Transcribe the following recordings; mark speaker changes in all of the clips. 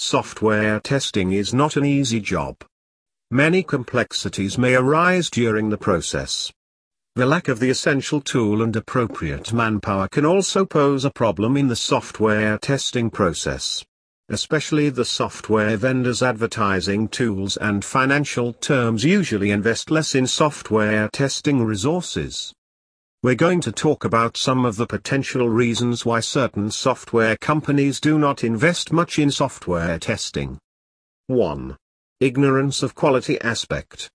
Speaker 1: Software testing is not an easy job. Many complexities may arise during the process. The lack of the essential tool and appropriate manpower can also pose a problem in the software testing process. Especially the software vendors advertising tools and financial terms usually invest less in software testing resources. We're going to talk about some of the potential reasons why certain software companies do not invest much in software testing. 1. Ignorance of quality aspect.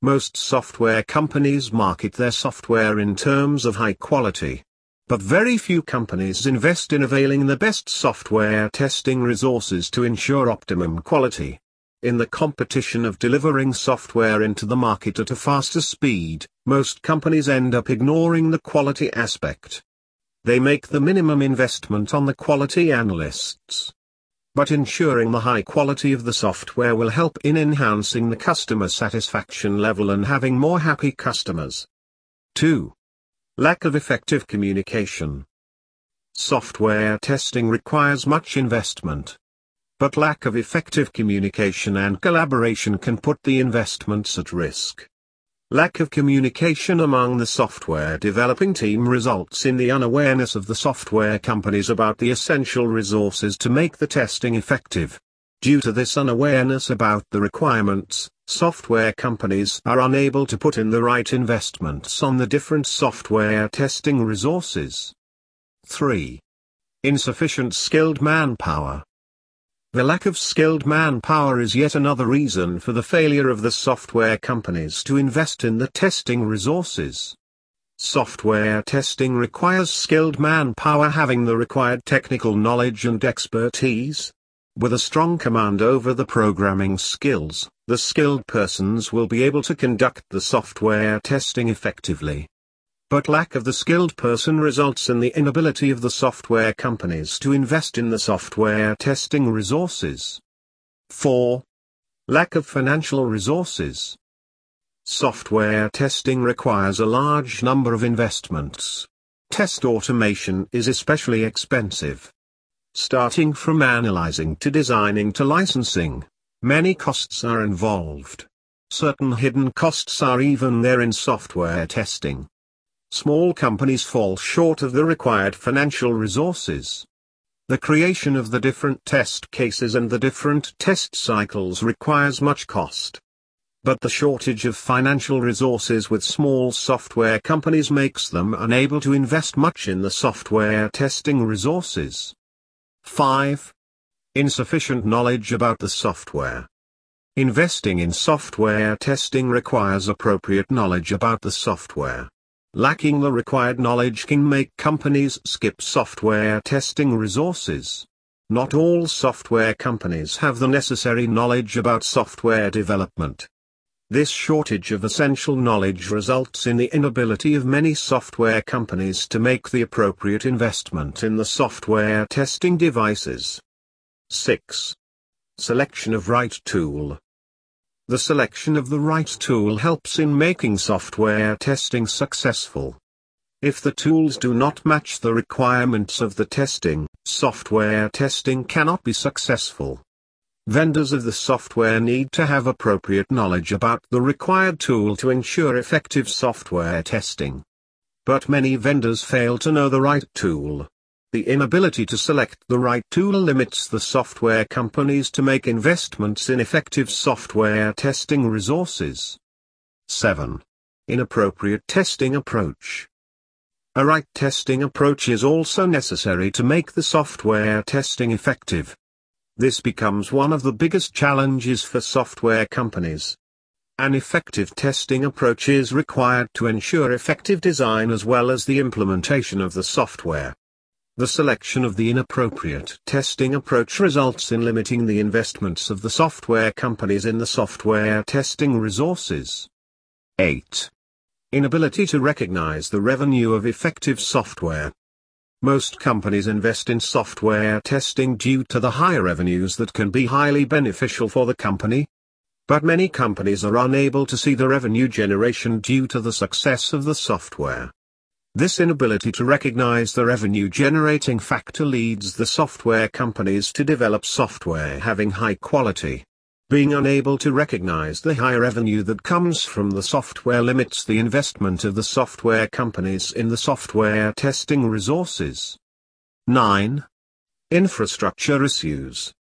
Speaker 1: Most software companies market their software in terms of high quality. But very few companies invest in availing the best software testing resources to ensure optimum quality. In the competition of delivering software into the market at a faster speed, most companies end up ignoring the quality aspect. They make the minimum investment on the quality analysts. But ensuring the high quality of the software will help in enhancing the customer satisfaction level and having more happy customers. 2. Lack of effective communication. Software testing requires much investment but lack of effective communication and collaboration can put the investments at risk. Lack of communication among the software developing team results in the unawareness of the software companies about the essential resources to make the testing effective. Due to this unawareness about the requirements, software companies are unable to put in the right investments on the different software testing resources. 3. Insufficient skilled manpower. The lack of skilled manpower is yet another reason for the failure of the software companies to invest in the testing resources. Software testing requires skilled manpower having the required technical knowledge and expertise. With a strong command over the programming skills, the skilled persons will be able to conduct the software testing effectively but lack of the skilled person results in the inability of the software companies to invest in the software testing resources. 4. Lack of financial resources. Software testing requires a large number of investments. Test automation is especially expensive. Starting from analyzing to designing to licensing, many costs are involved. Certain hidden costs are even there in software testing small companies fall short of the required financial resources. The creation of the different test cases and the different test cycles requires much cost. But the shortage of financial resources with small software companies makes them unable to invest much in the software testing resources. 5. Insufficient knowledge about the software. Investing in software testing requires appropriate knowledge about the software. Lacking the required knowledge can make companies skip software testing resources. Not all software companies have the necessary knowledge about software development. This shortage of essential knowledge results in the inability of many software companies to make the appropriate investment in the software testing devices. 6. Selection of right tool. The selection of the right tool helps in making software testing successful. If the tools do not match the requirements of the testing, software testing cannot be successful. Vendors of the software need to have appropriate knowledge about the required tool to ensure effective software testing. But many vendors fail to know the right tool. The inability to select the right tool limits the software companies to make investments in effective software testing resources. 7. Inappropriate testing approach. A right testing approach is also necessary to make the software testing effective. This becomes one of the biggest challenges for software companies. An effective testing approach is required to ensure effective design as well as the implementation of the software. The selection of the inappropriate testing approach results in limiting the investments of the software companies in the software testing resources. 8. Inability to recognize the revenue of effective software. Most companies invest in software testing due to the high revenues that can be highly beneficial for the company. But many companies are unable to see the revenue generation due to the success of the software. This inability to recognize the revenue generating factor leads the software companies to develop software having high quality. Being unable to recognize the high revenue that comes from the software limits the investment of the software companies in the software testing resources. 9. Infrastructure issues.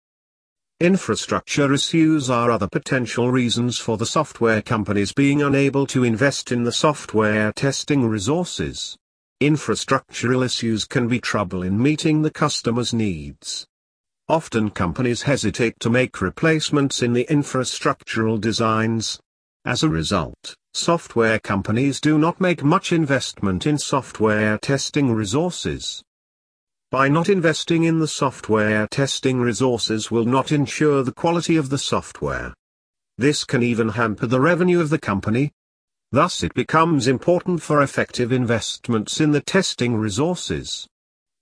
Speaker 1: Infrastructure issues are other potential reasons for the software companies being unable to invest in the software testing resources. Infrastructural issues can be trouble in meeting the customer's needs. Often companies hesitate to make replacements in the infrastructural designs. As a result, software companies do not make much investment in software testing resources. By not investing in the software testing resources will not ensure the quality of the software. This can even hamper the revenue of the company, Thus it becomes important for effective investments in the testing resources.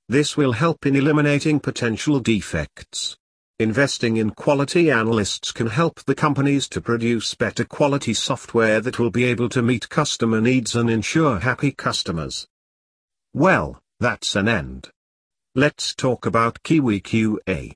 Speaker 1: This will help in eliminating potential defects. Investing in quality analysts can help the companies to produce better quality software that will be able to meet customer needs and ensure happy customers. Well, that's an end. Let's talk about Kiwi QA.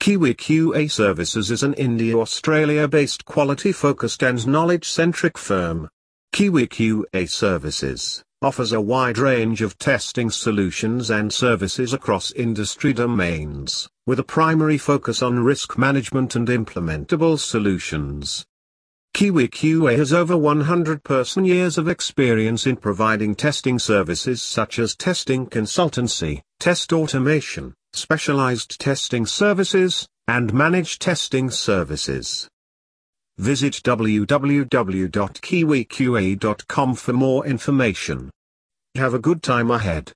Speaker 1: Kiwi QA Services is an India-Australia based quality-focused and knowledge-centric firm. Kiwi QA Services offers a wide range of testing solutions and services across industry domains, with a primary focus on risk management and implementable solutions. Kiwi QA has over 100 person years of experience in providing testing services such as testing consultancy, test automation, specialized testing services, and managed testing services. Visit www.kiwiqa.com for more information. Have a good time ahead.